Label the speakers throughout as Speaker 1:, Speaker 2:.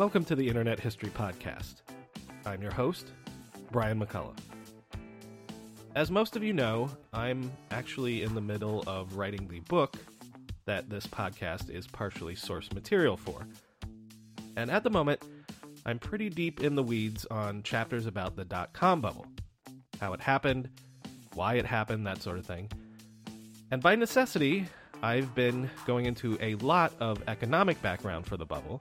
Speaker 1: Welcome to the Internet History Podcast. I'm your host, Brian McCullough. As most of you know, I'm actually in the middle of writing the book that this podcast is partially source material for. And at the moment, I'm pretty deep in the weeds on chapters about the dot com bubble how it happened, why it happened, that sort of thing. And by necessity, I've been going into a lot of economic background for the bubble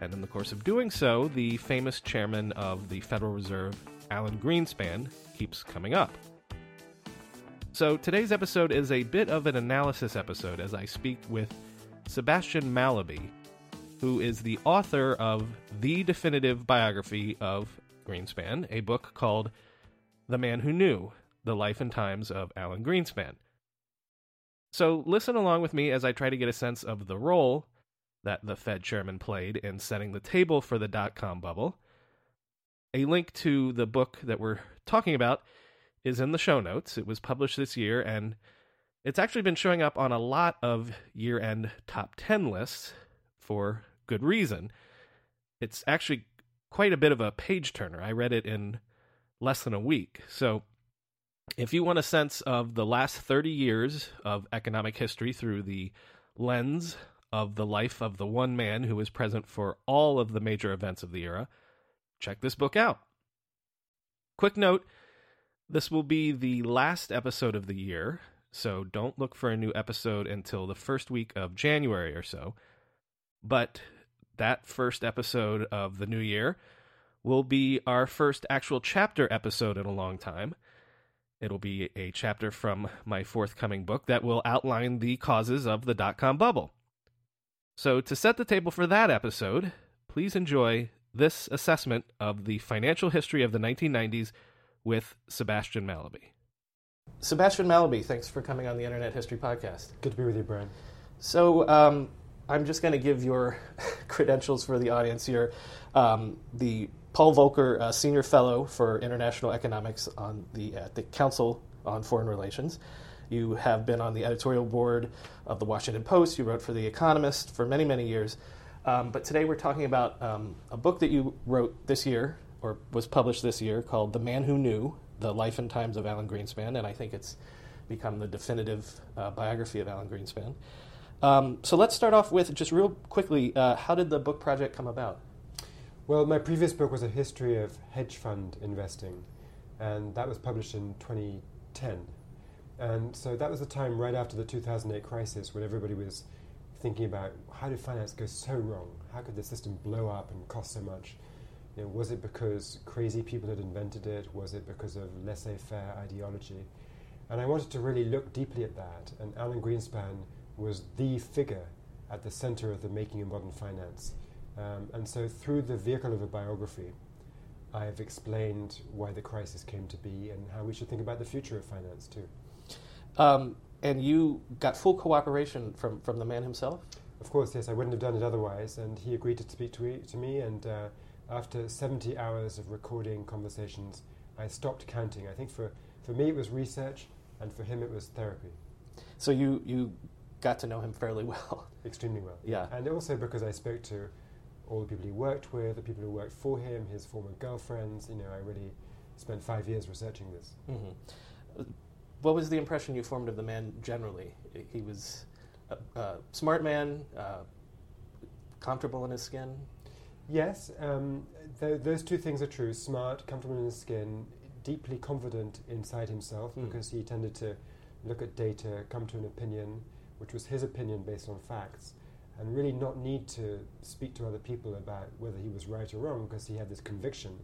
Speaker 1: and in the course of doing so, the famous chairman of the Federal Reserve, Alan Greenspan, keeps coming up. So today's episode is a bit of an analysis episode as I speak with Sebastian Mallaby, who is the author of the definitive biography of Greenspan, a book called The Man Who Knew The Life and Times of Alan Greenspan. So listen along with me as I try to get a sense of the role that the Fed chairman played in setting the table for the dot com bubble. A link to the book that we're talking about is in the show notes. It was published this year and it's actually been showing up on a lot of year end top 10 lists for good reason. It's actually quite a bit of a page turner. I read it in less than a week. So, if you want a sense of the last 30 years of economic history through the lens of the life of the one man who was present for all of the major events of the era, check this book out. Quick note this will be the last episode of the year, so don't look for a new episode until the first week of January or so. But that first episode of the new year will be our first actual chapter episode in a long time. It'll be a chapter from my forthcoming book that will outline the causes of the dot com bubble. So, to set the table for that episode, please enjoy this assessment of the financial history of the 1990s with Sebastian Mallaby. Sebastian Mallaby, thanks for coming on the Internet History Podcast.
Speaker 2: Good to be with you, Brian.
Speaker 1: So, um, I'm just going to give your credentials for the audience here. Um, the Paul Volcker uh, Senior Fellow for International Economics on the, uh, the Council on Foreign Relations. You have been on the editorial board of the Washington Post. You wrote for The Economist for many, many years. Um, but today we're talking about um, a book that you wrote this year, or was published this year, called The Man Who Knew The Life and Times of Alan Greenspan. And I think it's become the definitive uh, biography of Alan Greenspan. Um, so let's start off with just real quickly uh, how did the book project come about?
Speaker 2: Well, my previous book was a history of hedge fund investing, and that was published in 2010. And so that was the time right after the 2008 crisis when everybody was thinking about how did finance go so wrong? How could the system blow up and cost so much? You know, was it because crazy people had invented it? Was it because of laissez faire ideology? And I wanted to really look deeply at that. And Alan Greenspan was the figure at the center of the making of modern finance. Um, and so, through the vehicle of a biography, I have explained why the crisis came to be and how we should think about the future of finance, too.
Speaker 1: Um, and you got full cooperation from, from the man himself?
Speaker 2: Of course, yes. I wouldn't have done it otherwise. And he agreed to speak to, to me. And uh, after 70 hours of recording conversations, I stopped counting. I think for, for me it was research, and for him it was therapy.
Speaker 1: So you, you got to know him fairly well?
Speaker 2: Extremely well.
Speaker 1: Yeah.
Speaker 2: And also because I spoke to all the people he worked with, the people who worked for him, his former girlfriends. You know, I really spent five years researching this.
Speaker 1: Mm-hmm what was the impression you formed of the man generally? He was a, a smart man, uh, comfortable in his skin.
Speaker 2: Yes, um, th- those two things are true. Smart, comfortable in his skin, deeply confident inside himself mm. because he tended to look at data, come to an opinion, which was his opinion based on facts, and really not need to speak to other people about whether he was right or wrong because he had this conviction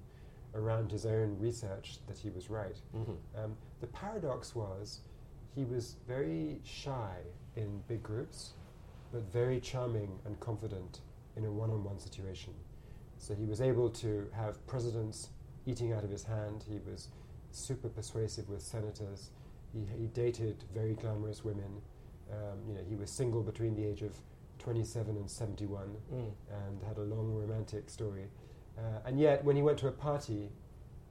Speaker 2: around his own research that he was right. Mm-hmm. Um, the paradox was he was very shy in big groups, but very charming and confident in a one on one situation. So he was able to have presidents eating out of his hand. He was super persuasive with senators. He, he dated very glamorous women. Um, you know, he was single between the age of 27 and 71 mm. and had a long romantic story. Uh, and yet, when he went to a party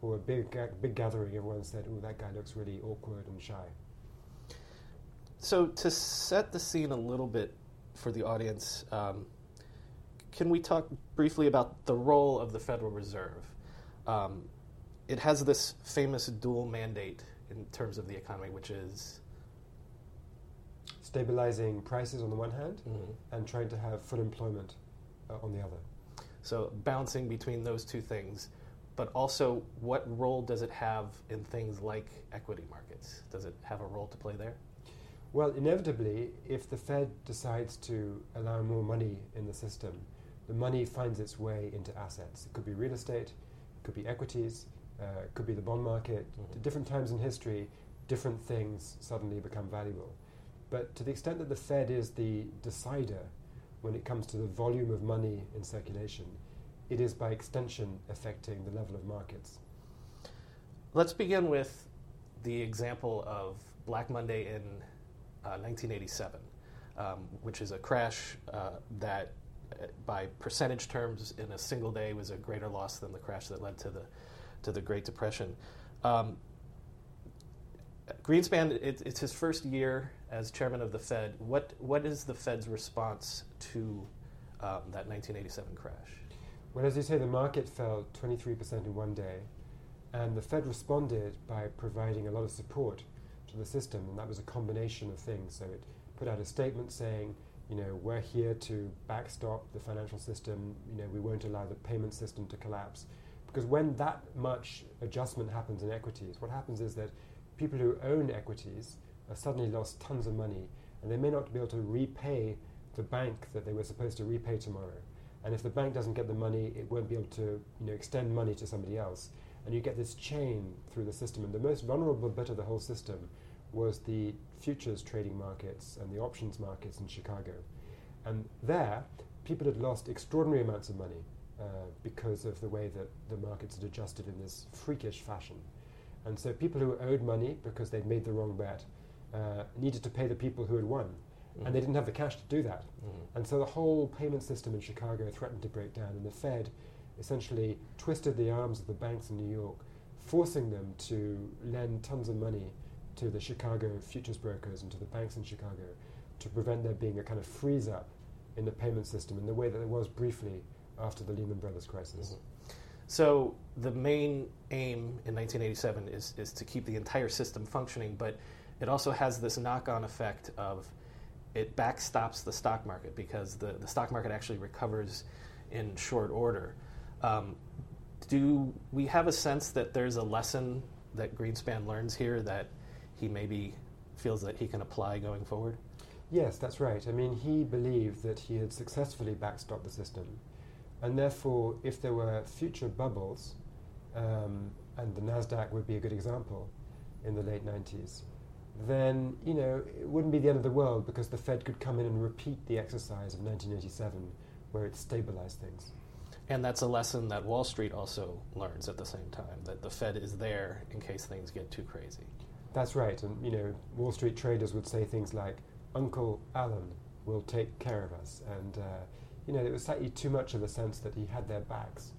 Speaker 2: or a big, uh, big gathering, everyone said, oh, that guy looks really awkward and shy.
Speaker 1: So, to set the scene a little bit for the audience, um, can we talk briefly about the role of the Federal Reserve? Um, it has this famous dual mandate in terms of the economy, which is
Speaker 2: stabilizing prices on the one hand
Speaker 1: mm-hmm.
Speaker 2: and trying to have full employment uh, on the other.
Speaker 1: So bouncing between those two things, but also what role does it have in things like equity markets? Does it have a role to play there?
Speaker 2: Well, inevitably, if the Fed decides to allow more money in the system, the money finds its way into assets. It could be real estate, it could be equities, uh, it could be the bond market.
Speaker 1: Mm-hmm.
Speaker 2: At different times in history, different things suddenly become valuable. But to the extent that the Fed is the decider when it comes to the volume of money in circulation, it is by extension affecting the level of markets.
Speaker 1: Let's begin with the example of Black Monday in uh, 1987, um, which is a crash uh, that, uh, by percentage terms, in a single day was a greater loss than the crash that led to the to the Great Depression. Um, Greenspan, it, it's his first year as chairman of the Fed. What what is the Fed's response to um, that 1987 crash?
Speaker 2: Well, as you say, the market fell 23% in one day, and the Fed responded by providing a lot of support to the system, and that was a combination of things. So it put out a statement saying, you know, we're here to backstop the financial system. You know, we won't allow the payment system to collapse, because when that much adjustment happens in equities, what happens is that people who own equities have suddenly lost tons of money, and they may not be able to repay the bank that they were supposed to repay tomorrow. And if the bank doesn't get the money, it won't be able to you know, extend money to somebody else. And you get this chain through the system. And the most vulnerable bit of the whole system was the futures trading markets and the options markets in Chicago. And there, people had lost extraordinary amounts of money uh, because of the way that the markets had adjusted in this freakish fashion. And so people who owed money because they'd made the wrong bet uh, needed to pay the people who had won. Mm. And they didn't have the cash to do that.
Speaker 1: Mm.
Speaker 2: And so the whole payment system in Chicago threatened to break down. And the Fed essentially twisted the arms of the banks in New York, forcing them to lend tons of money to the Chicago futures brokers and to the banks in Chicago to prevent there being a kind of freeze up in the payment system in the way that there was briefly after the Lehman Brothers crisis.
Speaker 1: Mm-hmm. So the main aim in 1987 is, is to keep the entire system functioning, but it also has this knock-on effect of it backstops the stock market because the, the stock market actually recovers in short order. Um, do we have a sense that there's a lesson that Greenspan learns here that he maybe feels that he can apply going forward?
Speaker 2: Yes, that's right. I mean, he believed that he had successfully backstopped the system, and therefore, if there were future bubbles, um, and the Nasdaq would be a good example in the late 90s, then you know it wouldn't be the end of the world because the Fed could come in and repeat the exercise of 1987, where it stabilized things.
Speaker 1: And that's a lesson that Wall Street also learns at the same time that the Fed is there in case things get too crazy.
Speaker 2: That's right, and you know Wall Street traders would say things like, "Uncle Alan will take care of us," and uh, you know it was slightly too much of a sense that he had their backs.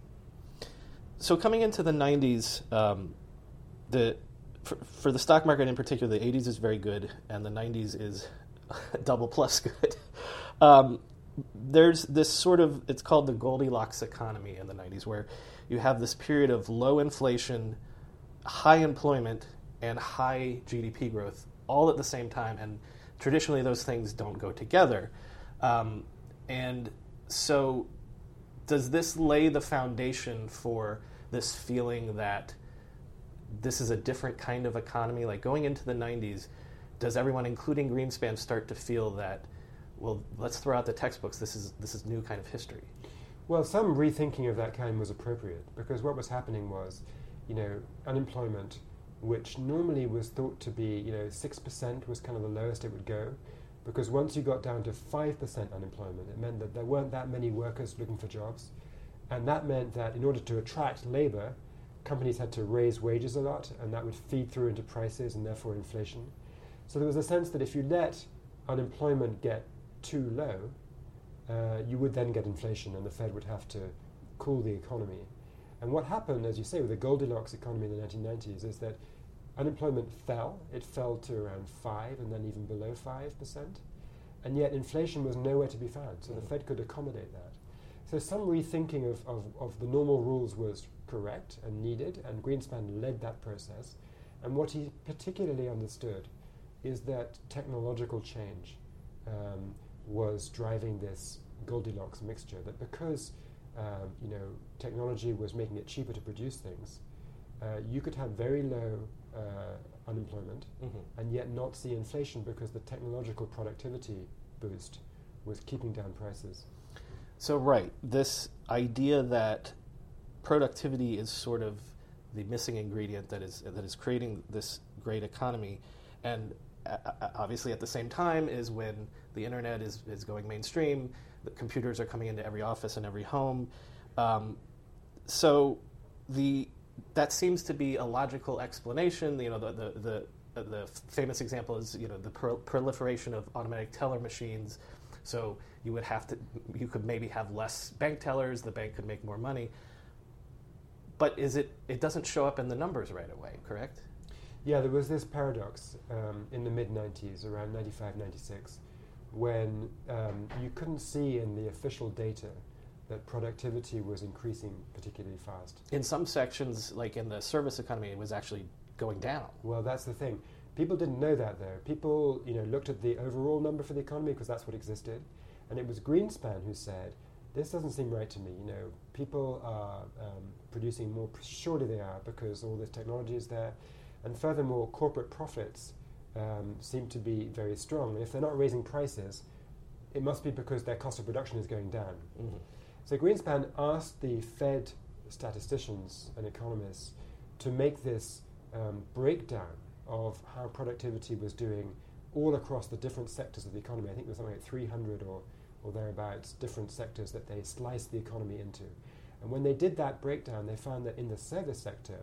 Speaker 1: So coming into the '90s, um, the for, the stock market in particular, the 80s is very good, and the 90s is double plus good. Um, there's this sort of, it's called the Goldilocks economy in the 90s, where you have this period of low inflation, high employment, and high GDP growth all at the same time. And traditionally, those things don't go together. Um, and so, does this lay the foundation for this feeling that this is a different kind of economy. Like going into the 90s, does everyone, including Greenspan, start to feel that, well, let's throw out the textbooks. This is this is new kind of history.
Speaker 2: Well, some rethinking of that kind was appropriate because what was happening was, you know, unemployment, which normally was thought to be, you know, six percent was kind of the lowest it would go, because once you got down to five percent unemployment, it meant that there weren't that many workers looking for jobs, and that meant that in order to attract labor, companies had to raise wages a lot, and that would feed through into prices and therefore inflation. So there was a sense that if you let unemployment get too low, uh, you would then get inflation, and the Fed would have to cool the economy. And what happened, as you say, with the Goldilocks economy in the 1990s is that unemployment fell. It fell to around 5 and then even below 5%. And yet inflation was nowhere to be found, so the mm. Fed could accommodate that. So some rethinking of, of, of the normal rules was correct and needed, and Greenspan led that process. And what he particularly understood is that technological change um, was driving this Goldilocks mixture. That because um, you know technology was making it cheaper to produce things, uh, you could have very low uh, unemployment
Speaker 1: Mm-hmm.
Speaker 2: and yet not see inflation because the technological productivity boost was keeping down prices.
Speaker 1: So, right, this idea that productivity is sort of the missing ingredient that is that is creating this great economy, and uh, uh, obviously at the same time is when the internet is, is going mainstream, the computers are coming into every office and every home. Um, so, the that seems to be a logical explanation. You know, the the, the uh, the famous example is you know the pro- proliferation of automatic teller machines. So you would have to you could maybe have less bank tellers. The bank could make more money. But is it? It doesn't show up in the numbers right away, correct?
Speaker 2: Yeah, there was this paradox um, in the mid 90s, around 95, 96, when um, you couldn't see in the official data that productivity was increasing particularly fast.
Speaker 1: In some sections, like in the service economy, it was actually going down.
Speaker 2: Well, that's the thing. People didn't know that though. People, you know, looked at the overall number for the economy because that's what existed, and it was Greenspan who said, "This doesn't seem right to me. You know, people are um, producing more. Surely they are because all this technology is there, and furthermore, corporate profits um, seem to be very strong. And if they're not raising prices, it must be because their cost of production is going down."
Speaker 1: Mm-hmm.
Speaker 2: So Greenspan asked the Fed statisticians and economists to make this um, breakdown of how productivity was doing all across the different sectors of the economy. I think there was something like 300 or, or thereabouts different sectors that they sliced the economy into. And when they did that breakdown, they found that in the service sector,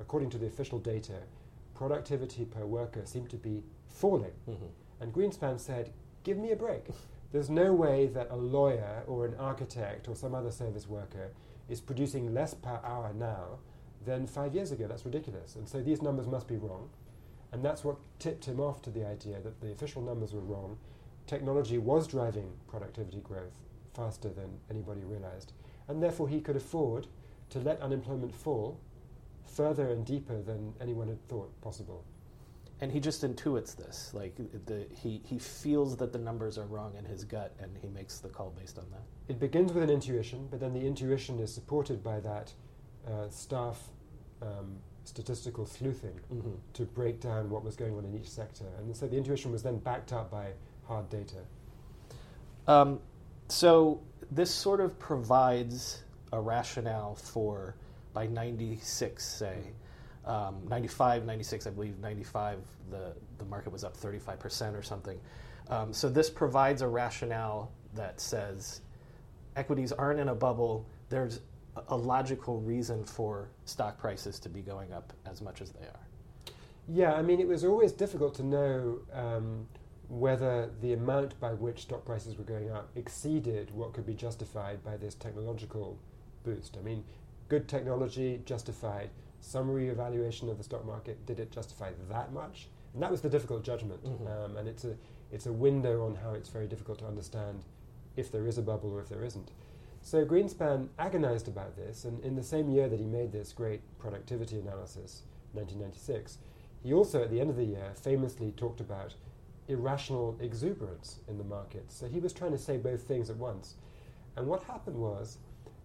Speaker 2: according to the official data, productivity per worker seemed to be falling.
Speaker 1: Mm-hmm.
Speaker 2: And Greenspan said, Give me a break. There's no way that a lawyer or an architect or some other service worker is producing less per hour now than five years ago. That's ridiculous. And so these numbers must be wrong. And that's what tipped him off to the idea that the official numbers were wrong. Technology was driving productivity growth faster than anybody realized. And therefore, he could afford to let unemployment fall further and deeper than anyone had thought possible.
Speaker 1: And he just intuits this, like the, he he feels that the numbers are wrong in his gut, and he makes the call based on that.
Speaker 2: It begins with an intuition, but then the intuition is supported by that uh, staff um, statistical sleuthing
Speaker 1: Mm-hmm.
Speaker 2: to break down what was going on in each sector. And so the intuition was then backed up by hard data.
Speaker 1: Um, so this sort of provides a rationale for, by 96, say, um, 95, 96, I believe 95, the, the market was up 35% or something. Um, so this provides a rationale that says equities aren't in a bubble. There's a- logical reason for stock prices to be going up as much as they are.
Speaker 2: Yeah, I mean, it was always difficult to know um, whether the amount by which stock prices were going up exceeded what could be justified by this technological boost. I mean, good technology justified some reevaluation of the stock market. Did it justify that much? And that was the difficult judgment.
Speaker 1: Mhm.
Speaker 2: Um, and it's a, it's a window on how it's very difficult to understand if there is a bubble or if there isn't. So Greenspan agonized about this, and in the same year that he made this great productivity analysis, 1996, he also, at the end of the year, famously talked about irrational exuberance in the market. So he was trying to say both things at once. And what happened was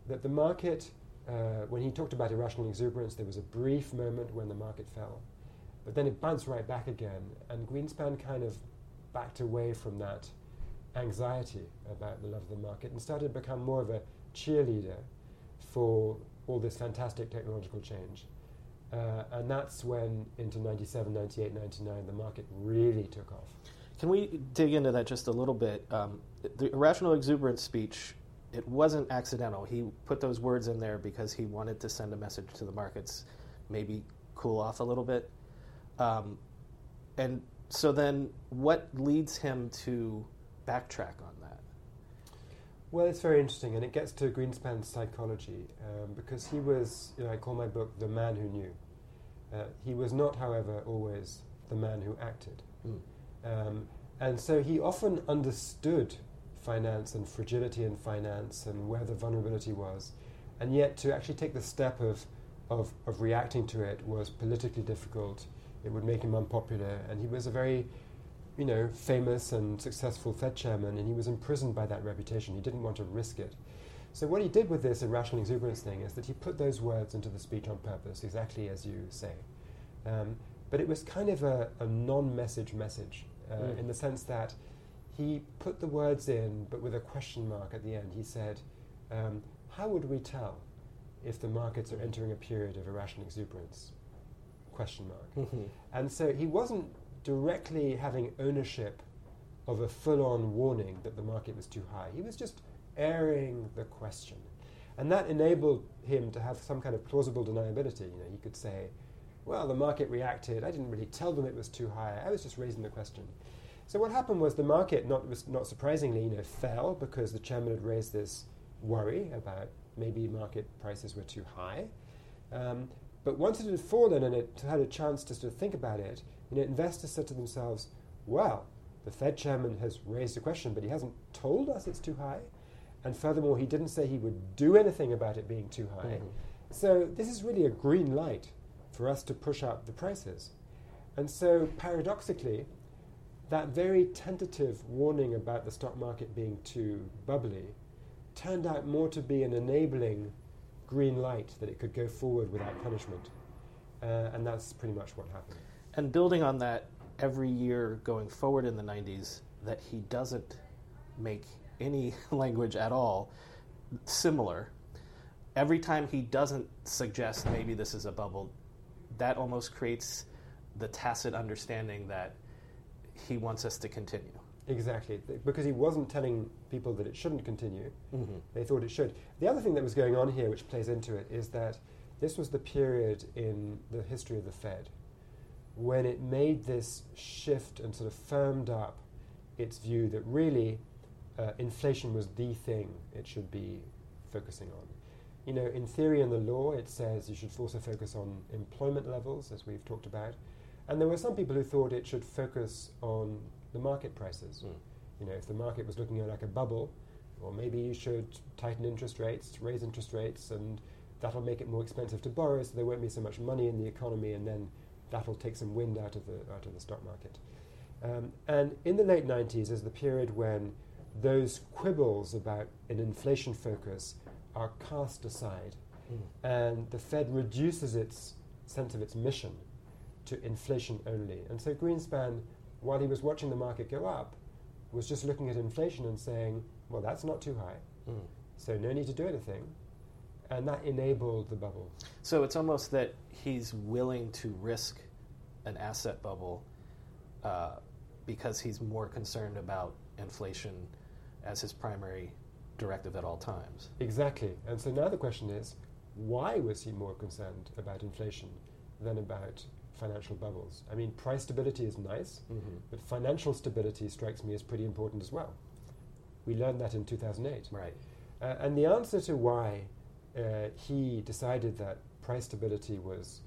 Speaker 2: that the market, uh, when he talked about irrational exuberance, there was a brief moment when the market fell. But then it bounced right back again, and Greenspan kind of backed away from that anxiety about the love of the market and started to become more of a cheerleader for all this fantastic technological change. Uh, and that's when, into 97, 98, 99, the market really took off.
Speaker 1: Can we dig into that just a little bit? Um, the irrational exuberance speech, it wasn't accidental. He put those words in there because he wanted to send a message to the markets, maybe cool off a little bit. Um, and so then, what leads him to backtrack on that?
Speaker 2: Well, it's very interesting, and it gets to Greenspan's psychology um, because he was, you know, I call my book The Man Who Knew. Uh, he was not, however, always the man who acted.
Speaker 1: Mm.
Speaker 2: Um, and so he often understood finance and fragility in finance and where the vulnerability was. And yet, to actually take the step of, of, of reacting to it was politically difficult. It would make him unpopular. And he was a very you know, famous and successful Fed chairman, and he was imprisoned by that reputation. He didn't want to risk it. So what he did with this irrational exuberance thing is that he put those words into the speech on purpose, exactly as you say. Um, but it was kind of a, a non-message message, uh, mm. in the sense that he put the words in, but with a question mark at the end. He said, um, "How would we tell if the markets are entering a period of irrational exuberance?" Question mark. Mm-hmm. And so he wasn't directly having ownership of a full-on warning that the market was too high. He was just airing the question. And that enabled him to have some kind of plausible deniability. You know, he could say, well, the market reacted. I didn't really tell them it was too high. I was just raising the question. So what happened was the market, not, not surprisingly, you know, fell because the chairman had raised this worry about maybe market prices were too high. Um, but once it had fallen and it had a chance to sort of think about it, you know, investors said to themselves, well, the Fed chairman has raised a question, but he hasn't told us it's too high. And furthermore, he didn't say he would do anything about it being too high. Mm-hmm. So this is really a green light for us to push up the prices. And so paradoxically, that very tentative warning about the stock market being too bubbly turned out more to be an enabling green light that it could go forward without punishment. Uh, and that's pretty much what happened.
Speaker 1: And building on that, every year going forward in the 90s, that he doesn't make any language at all similar. Every time he doesn't suggest maybe this is a bubble, that almost creates the tacit understanding that he wants us to continue.
Speaker 2: Exactly, because he wasn't telling people that it shouldn't continue. Mm-hmm. They thought it should. The other thing that was going on here, which plays into it, is that this was the period in the history of the Fed when it made this shift and sort of firmed up its view that really uh, inflation was the thing it should be focusing on. You know, in theory and the law, it says you should also focus on employment levels, as we've talked about. And there were some people who thought it should focus on the market prices. Mm. You know, if the market was looking like a bubble, or maybe you should tighten interest rates, raise interest rates, and that'll make it more expensive to borrow, so there won't be so much money in the economy, and then that'll take some wind out of the out of the stock market. Um, and in the late 90s is the period when those quibbles about an inflation focus are cast aside, mm. and the Fed reduces its sense of its mission to inflation only. And so Greenspan, while he was watching the market go up, was just looking at inflation and saying, "Well, that's not too high, mm. so no need to do anything." And that enabled the bubble.
Speaker 1: So it's almost that he's willing to risk an asset bubble uh, because he's more concerned about inflation as his primary directive at all times.
Speaker 2: Exactly. And so now the question is why was he more concerned about inflation than about financial bubbles? I mean, price stability is nice, mm-hmm. but financial stability strikes me as pretty important as well. We learned that in 2008.
Speaker 1: Right.
Speaker 2: Uh, and the answer to why uh, he decided that price stability was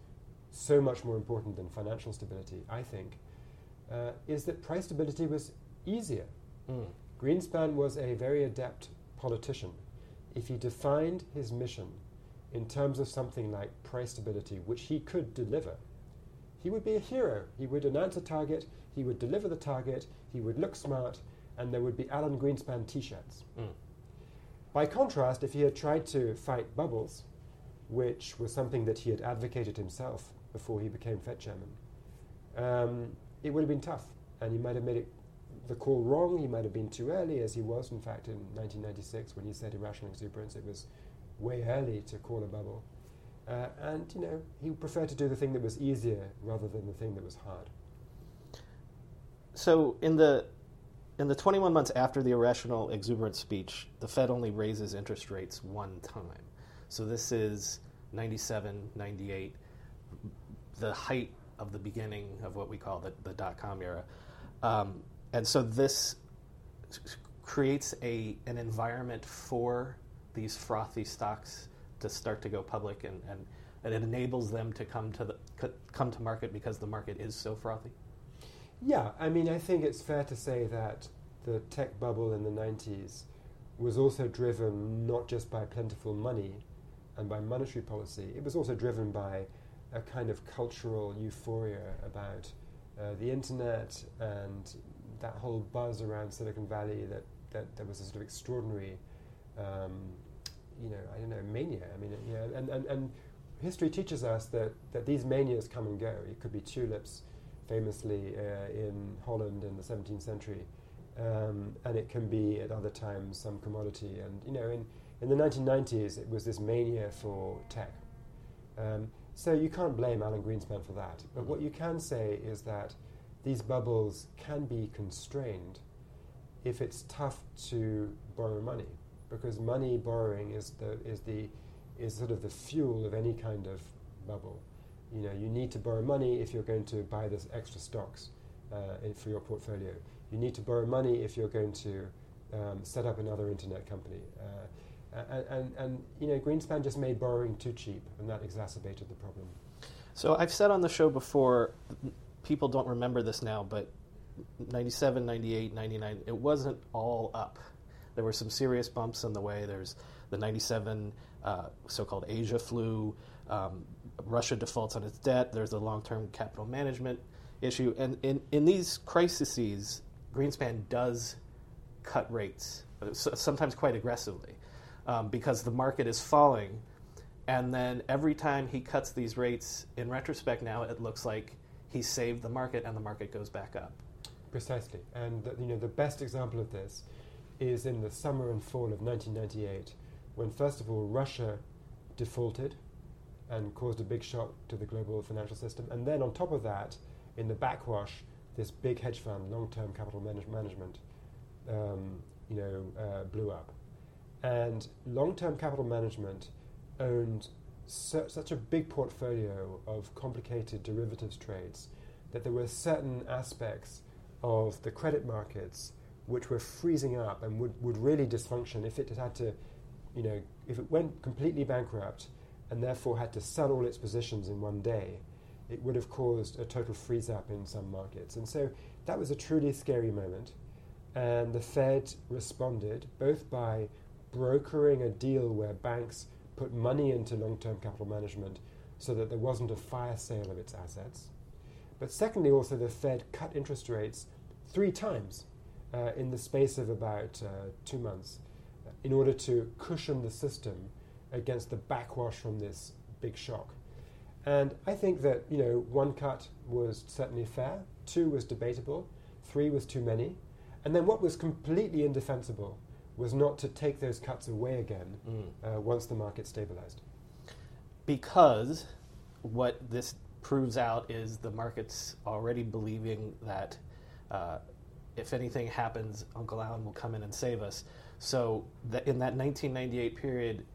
Speaker 2: so much more important than financial stability, I think, uh, is that price stability was easier. Mm. Greenspan was a very adept politician. If he defined his mission in terms of something like price stability, which he could deliver, he would be a hero. He would announce a target, he would deliver the target, he would look smart, and there would be Alan Greenspan t shirts. Mm. By contrast, if he had tried to fight bubbles, which was something that he had advocated himself before he became Fed chairman, um, it would have been tough, and he might have made it, the call wrong. He might have been too early, as he was, in fact, in 1996 when he said irrational exuberance. It was way early to call a bubble. Uh, and, you know, he preferred to do the thing that was easier rather than the thing that was hard.
Speaker 1: So, in the in the 21 months after the irrational exuberance speech, the Fed only raises interest rates one time. So this is 97, 98, the height of the beginning of what we call the, the dot com era. Um, and so this creates a, an environment for these frothy stocks to start to go public and, and, and it enables them to come to, the, come to market because the market is so frothy?
Speaker 2: Yeah, I mean, I think it's fair to say that the tech bubble in the 90s was also driven not just by plentiful money and by monetary policy, it was also driven by a kind of cultural euphoria about uh, the internet and that whole buzz around Silicon Valley that, that there was a sort of extraordinary, um, you know, I don't know, mania. I mean, you know, and, and, and history teaches us that, that these manias come and go. It could be tulips, famously uh, in Holland in the 17th century, um, and it can be at other times some commodity. And you know, in, in the 1990s, it was this mania for tech. Um, so you can't blame Alan Greenspan for that. But what you can say is that these bubbles can be constrained if it's tough to borrow money, because money borrowing is the is the is sort of the fuel of any kind of bubble. You know, you need to borrow money if you're going to buy this extra stocks uh, for your portfolio. You need to borrow money if you're going to um, set up another internet company. Uh, and, and, and, you know, Greenspan just made borrowing too cheap, and that exacerbated the problem.
Speaker 1: So I've said on the show before, people don't remember this now, but 97, 98, 99, it wasn't all up. There were some serious bumps in the way. There's the 97 uh, so called Asia flu. Um, Russia defaults on its debt. There's a long term capital management issue. And in, in these crises, Greenspan does cut rates, sometimes quite aggressively, um, because the market is falling. And then every time he cuts these rates, in retrospect now, it looks like he saved the market and the market goes back up.
Speaker 2: Precisely. And the, you know, the best example of this is in the summer and fall of 1998, when first of all Russia defaulted and caused a big shock to the global financial system. And then on top of that, in the backwash, this big hedge fund, long-term capital manage- management, um, you know, uh, blew up. And long-term capital management owned su- such a big portfolio of complicated derivatives trades that there were certain aspects of the credit markets which were freezing up and would, would really dysfunction if it had to, you know, if it went completely bankrupt and therefore had to sell all its positions in one day, it would have caused a total freeze up in some markets. And so that was a truly scary moment. And the Fed responded both by brokering a deal where banks put money into long term capital management so that there wasn't a fire sale of its assets. But secondly, also, the Fed cut interest rates three times uh, in the space of about uh, two months uh, in order to cushion the system against the backwash from this big shock. And I think that you know one cut was certainly fair, two was debatable, three was too many, and then what was completely indefensible was not to take those cuts away again mm. uh, once the market stabilized.
Speaker 1: Because what this proves out is the market's already believing that uh, if anything happens, Uncle Alan will come in and save us. So that in that 1998 period,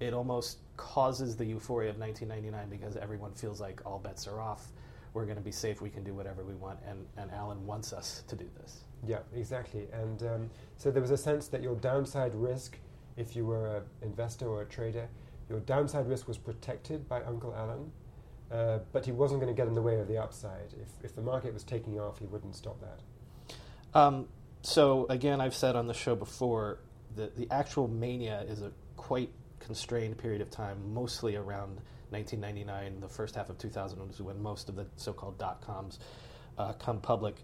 Speaker 1: it almost causes the euphoria of 1999 because everyone feels like all bets are off. We're going to be safe. We can do whatever we want, and, and Alan wants us to do this.
Speaker 2: Yeah, exactly. And um, so there was a sense that your downside risk, if you were an investor or a trader, your downside risk was protected by Uncle Alan, uh, but he wasn't going to get in the way of the upside. If, if the market was taking off, he wouldn't stop that.
Speaker 1: Um, so again, I've said on the show before that the actual mania is a quite constrained period of time, mostly around 1999, the first half of 2000 was when most of the so-called dot coms uh, come public.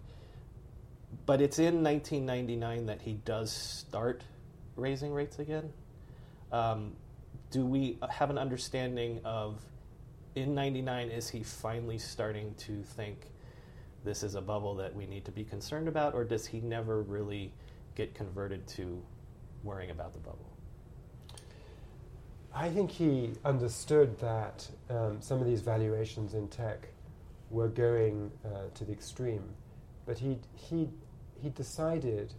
Speaker 1: But it's in 1999 that he does start raising rates again. Um, do we have an understanding of in 99 is he finally starting to think this is a bubble that we need to be concerned about, or does he never really get converted to worrying about the bubble?
Speaker 2: I think he understood that um, some of these valuations in tech were going uh, to the extreme, but he he he decided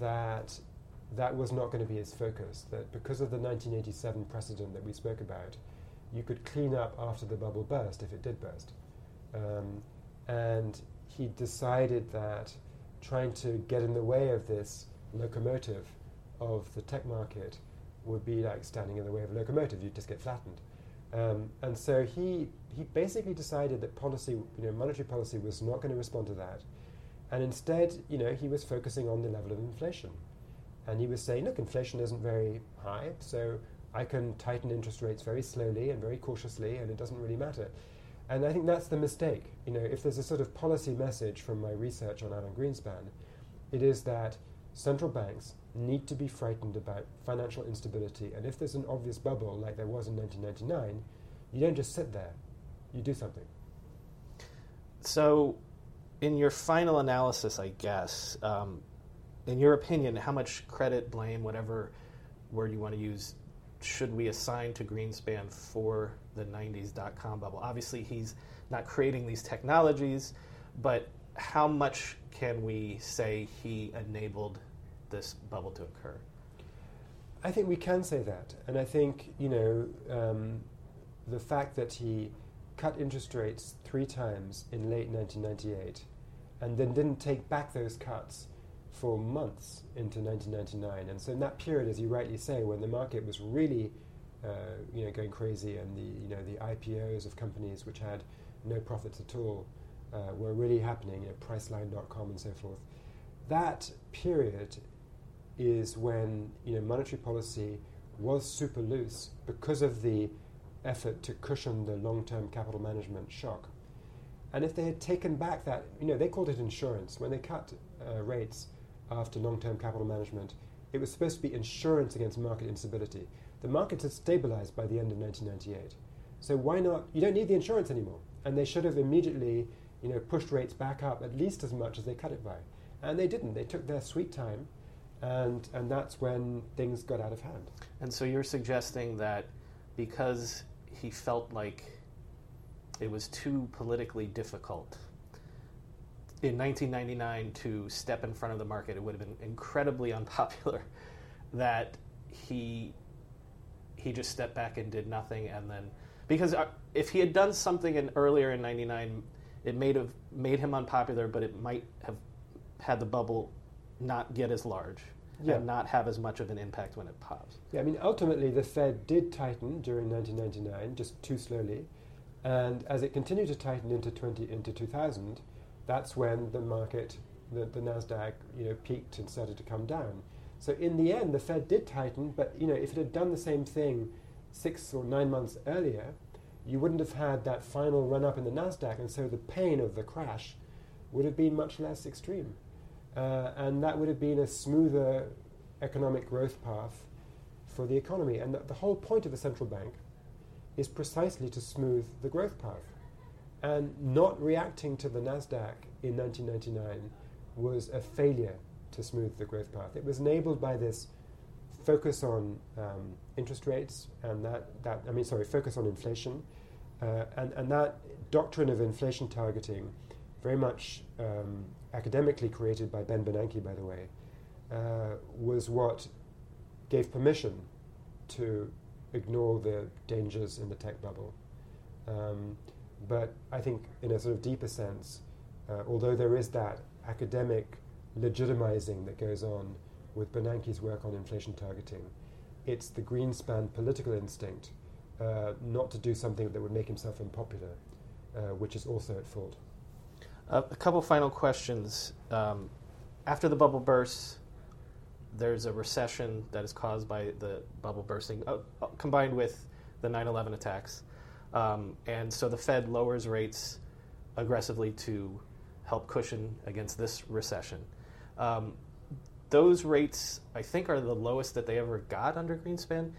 Speaker 2: that that was not going to be his focus. That because of the 1987 precedent that we spoke about, you could clean up after the bubble burst if it did burst, um, and he decided that trying to get in the way of this locomotive of the tech market would be like standing in the way of a locomotive. You'd just get flattened. Um, and so he, he basically decided that policy, you know, monetary policy was not going to respond to that. And instead, you know, he was focusing on the level of inflation. And he was saying, look, inflation isn't very high, so I can tighten interest rates very slowly and very cautiously, and it doesn't really matter. And I think that's the mistake. You know, if there's a sort of policy message from my research on Alan Greenspan, it is that central banks need to be frightened about financial instability. And if there's an obvious bubble like there was in 1999, you don't just sit there, you do something.
Speaker 1: So, in your final analysis, I guess, um, in your opinion, how much credit, blame, whatever word you want to use, should we assign to Greenspan for the 90s dot com bubble? Obviously, he's not creating these technologies, but how much can we say he enabled this bubble to occur?
Speaker 2: I think we can say that. And I think, you know, um, the fact that he cut interest rates three times in late 1998 and then didn't take back those cuts for months into 1999. And so in that period, as you rightly say, when the market was really, uh, you know, going crazy and the, you know, the IPOs of companies which had no profits at all uh, were really happening, you know, Priceline.com and so forth, that period is when, you know, monetary policy was super loose because of the effort to cushion the long-term capital management shock. And if they had taken back that, you know, they called it insurance. When they cut uh, rates, after long term capital management, it was supposed to be insurance against market instability. The markets had stabilized by the end of 1998. So why not? You don't need the insurance anymore. And they should have immediately you know, pushed rates back up at least as much as they cut it by. And they didn't. They took their sweet time, and, and that's when things got out of hand.
Speaker 1: And so you're suggesting that because he felt like it was too politically difficult in 1999 to step in front of the market, it would have been incredibly unpopular. That he he just stepped back and did nothing, and then because uh, if he had done something in, earlier in '99, it made have made him unpopular, but it might have had the bubble not get as large yeah. and not have as much of an impact when it pops.
Speaker 2: Yeah, I mean, ultimately the Fed did tighten during 1999, just too slowly, and as it continued to tighten into 20 into 2000 that's when the market, the, the Nasdaq, you know, peaked and started to come down. So in the end, the Fed did tighten, but you know, if it had done the same thing six or nine months earlier, you wouldn't have had that final run up in the Nasdaq, and so the pain of the crash would have been much less extreme, uh, and that would have been a smoother economic growth path for the economy. And the, the whole point of the central bank is precisely to smooth the growth path. And not reacting to the NASDAQ in 1999 was a failure to smooth the growth path. It was enabled by this focus on um, interest rates and that, that, I mean, sorry, focus on inflation. Uh, and, and that doctrine of inflation targeting, very much um, academically created by Ben Bernanke, by the way, uh, was what gave permission to ignore the dangers in the tech bubble. Um, but I think, in a sort of deeper sense, uh, although there is that academic legitimizing that goes on with Bernanke's work on inflation targeting, it's the Greenspan political instinct uh, not to do something that would make himself unpopular, uh, which is also at fault.
Speaker 1: Uh, a couple final questions. Um, after the bubble bursts, there's a recession that is caused by the bubble bursting, uh, uh, combined with the 9 11 attacks. Um, and so the Fed lowers rates aggressively to help cushion against this recession. Um, those rates, I think, are the lowest that they ever got under Greenspan.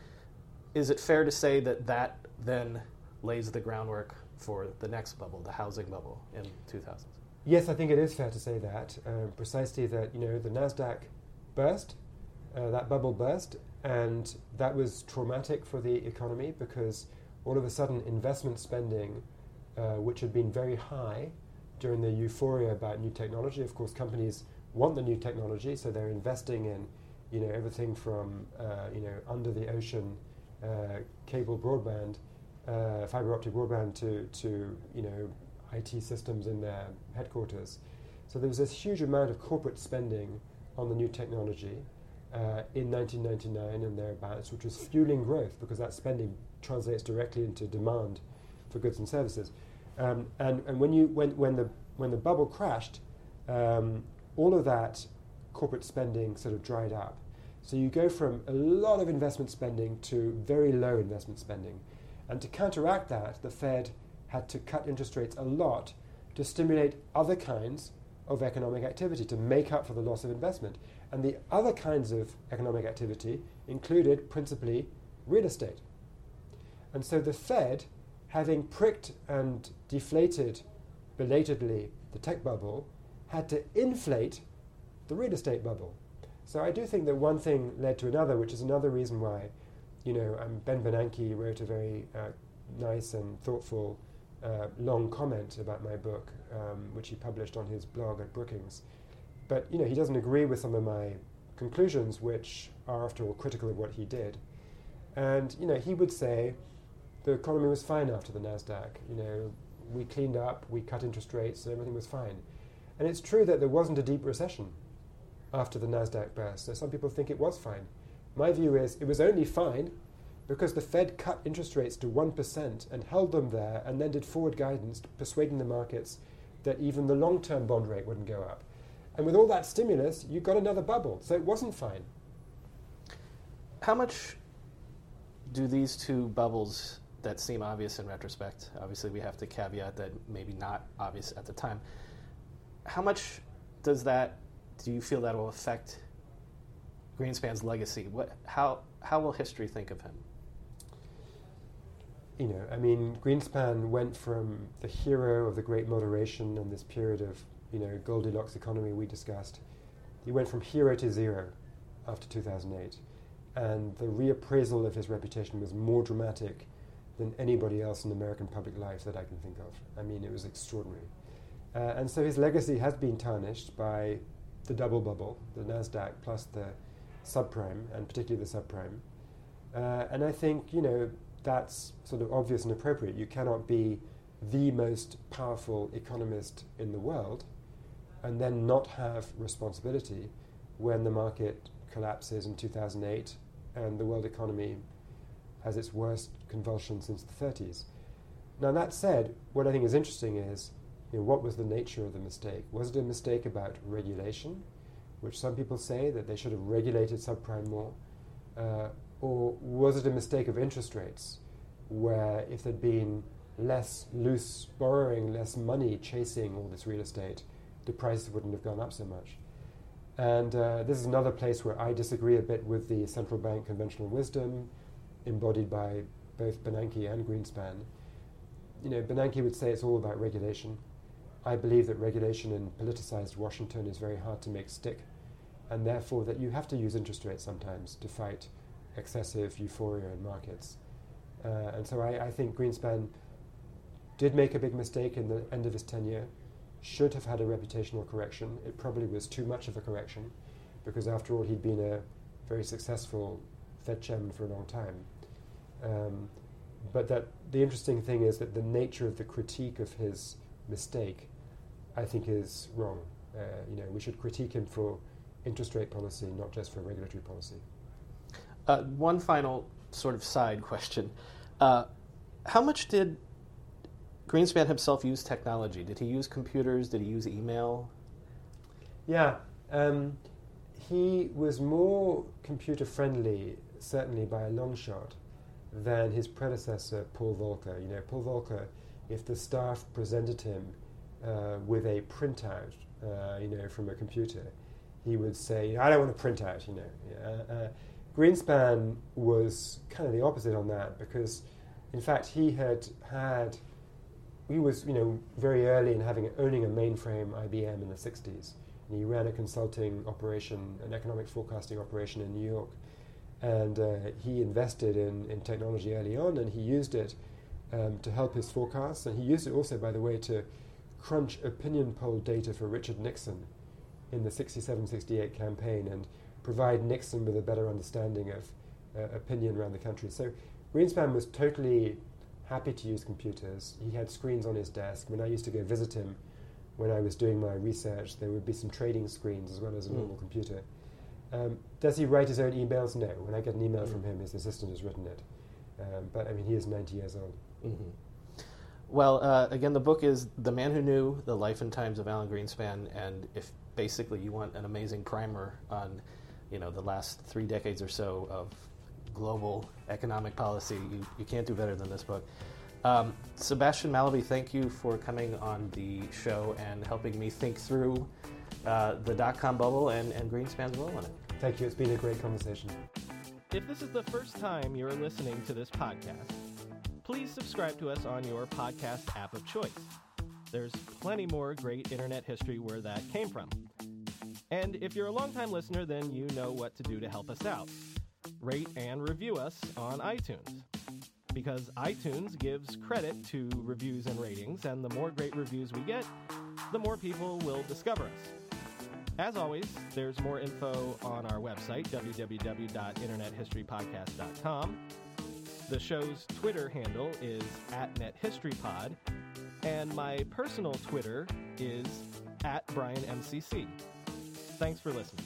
Speaker 1: Is it fair to say that that then lays the groundwork for the next bubble, the housing bubble in 2000s?
Speaker 2: Yes, I think it is fair to say that. Uh, precisely that, you know, the NASDAQ burst, uh, that bubble burst, and that was traumatic for the economy because all of a sudden investment spending, uh, which had been very high during the euphoria about new technology. Of course, companies want the new technology, so they're investing in, you know, everything from uh, you know under the ocean uh, cable broadband, uh, fiber optic broadband to to you know IT systems in their headquarters. So there was this huge amount of corporate spending on the new technology. Uh, in 1999 and thereabouts, which was fueling growth because that spending translates directly into demand for goods and services. Um, and and when, you, when, when, the, when the bubble crashed, um, all of that corporate spending sort of dried up. So you go from a lot of investment spending to very low investment spending. And to counteract that, the Fed had to cut interest rates a lot to stimulate other kinds of economic activity to make up for the loss of investment. And the other kinds of economic activity included principally real estate. And so the Fed, having pricked and deflated belatedly the tech bubble, had to inflate the real estate bubble. So I do think that one thing led to another, which is another reason why, you know, um, Ben Bernanke wrote a very uh, nice and thoughtful uh, long comment about my book, um, which he published on his blog at Brookings. But you know, he doesn't agree with some of my conclusions, which are, after all, critical of what he did. And you know, he would say the economy was fine after the Nasdaq. You know, we cleaned up, we cut interest rates, and everything was fine. And it's true that there wasn't a deep recession after the Nasdaq burst. So some people think it was fine. My view is it was only fine because the Fed cut interest rates to 1% and held them there and then did forward guidance persuading the markets that even the long term bond rate wouldn't go up. And with all that stimulus, you got another bubble. So it wasn't fine.
Speaker 3: How much do these two bubbles that seem obvious in retrospect, obviously we have to caveat that maybe not obvious at the time, how much does that, do you feel that will affect Greenspan's legacy? What, how, how will history think of him?
Speaker 2: you know, I mean, Greenspan went from the hero of the Great Moderation and this period of, you know, Goldilocks economy we discussed. He went from hero to zero after 2008. And the reappraisal of his reputation was more dramatic than anybody else in American public life that I can think of. I mean, it was extraordinary. Uh, and so his legacy has been tarnished by the double bubble, the NASDAQ plus the subprime, and particularly the subprime. Uh, and I think, you know, that's sort of obvious and appropriate. You cannot be the most powerful economist in the world and then not have responsibility when the market collapses in 2008 and the world economy has its worst convulsion since the 30s. Now, that said, what I think is interesting is you know, what was the nature of the mistake? Was it a mistake about regulation, which some people say that they should have regulated subprime more? Uh, or was it a mistake of interest rates, where if there'd been less loose borrowing, less money chasing all this real estate, the prices wouldn't have gone up so much? And uh, this is another place where I disagree a bit with the central bank conventional wisdom embodied by both Bernanke and Greenspan. You know, Bernanke would say it's all about regulation. I believe that regulation in politicized Washington is very hard to make stick, and therefore that you have to use interest rates sometimes to fight excessive euphoria in markets. Uh, and so I, I, think Greenspan did make a big mistake in the end of his tenure, should have had a reputational correction. It probably was too much of a correction, because after all, he'd been a very successful Fed chairman for a long time. Um, but that the interesting thing is that the nature of the critique of his mistake, I think, is wrong. Uh, you know, we should critique him for interest rate policy, not just for regulatory policy.
Speaker 3: Uh, one final sort of side question. Uh, how much did Greenspan himself use technology? Did he use computers? Did he use email?
Speaker 2: Yeah. Um, he was more computer friendly, certainly by a long shot, than his predecessor, Paul Volcker. You know, Paul Volcker, if the staff presented him uh, with a printout, uh, you know, from a computer, he would say, "I don't want to print out," you know. Uh, Greenspan was kind of the opposite on that because, in fact, he had had, he was, you know, very early in having owning a mainframe IBM in the 60s. And he ran a consulting operation, an economic forecasting operation in New York. And uh, he invested in, in technology early on and he used it um, to help his forecasts. And he used it also, by the way, to crunch opinion poll data for Richard Nixon in the 67 68 campaign. And provide Nixon with a better understanding of uh, opinion around the country. So Greenspan was totally happy to use computers. He had screens on his desk. When I used to go visit him, when I was doing my research, there would be some trading screens as well as a mm. normal computer. Um, does he write his own emails? No. When I get an email mm. from him, his assistant has written it. Um, but I mean, he is 90 years old.
Speaker 3: Mm-hmm. Well, uh, again, the book is The Man Who Knew, The Life and Times of Alan Greenspan, and if basically you want an amazing primer on, you know, the last three decades or so of global economic policy, you, you can't do better than this book. Um, Sebastian Mallaby, thank you for coming on the show and helping me think through uh, the dot com bubble and, and Greenspan's role in it.
Speaker 2: Thank you. It's been a great conversation.
Speaker 1: If this is the first time you're listening to this podcast, please subscribe to us on your podcast app of choice. There's plenty more great internet history where that came from. And if you're a longtime listener, then you know what to do to help us out. Rate and review us on iTunes. Because iTunes gives credit to reviews and ratings, and the more great reviews we get, the more people will discover us. As always, there's more info on our website, www.internethistorypodcast.com. The show's Twitter handle is at NetHistoryPod, and my personal Twitter is at BrianMCC. Thanks for listening.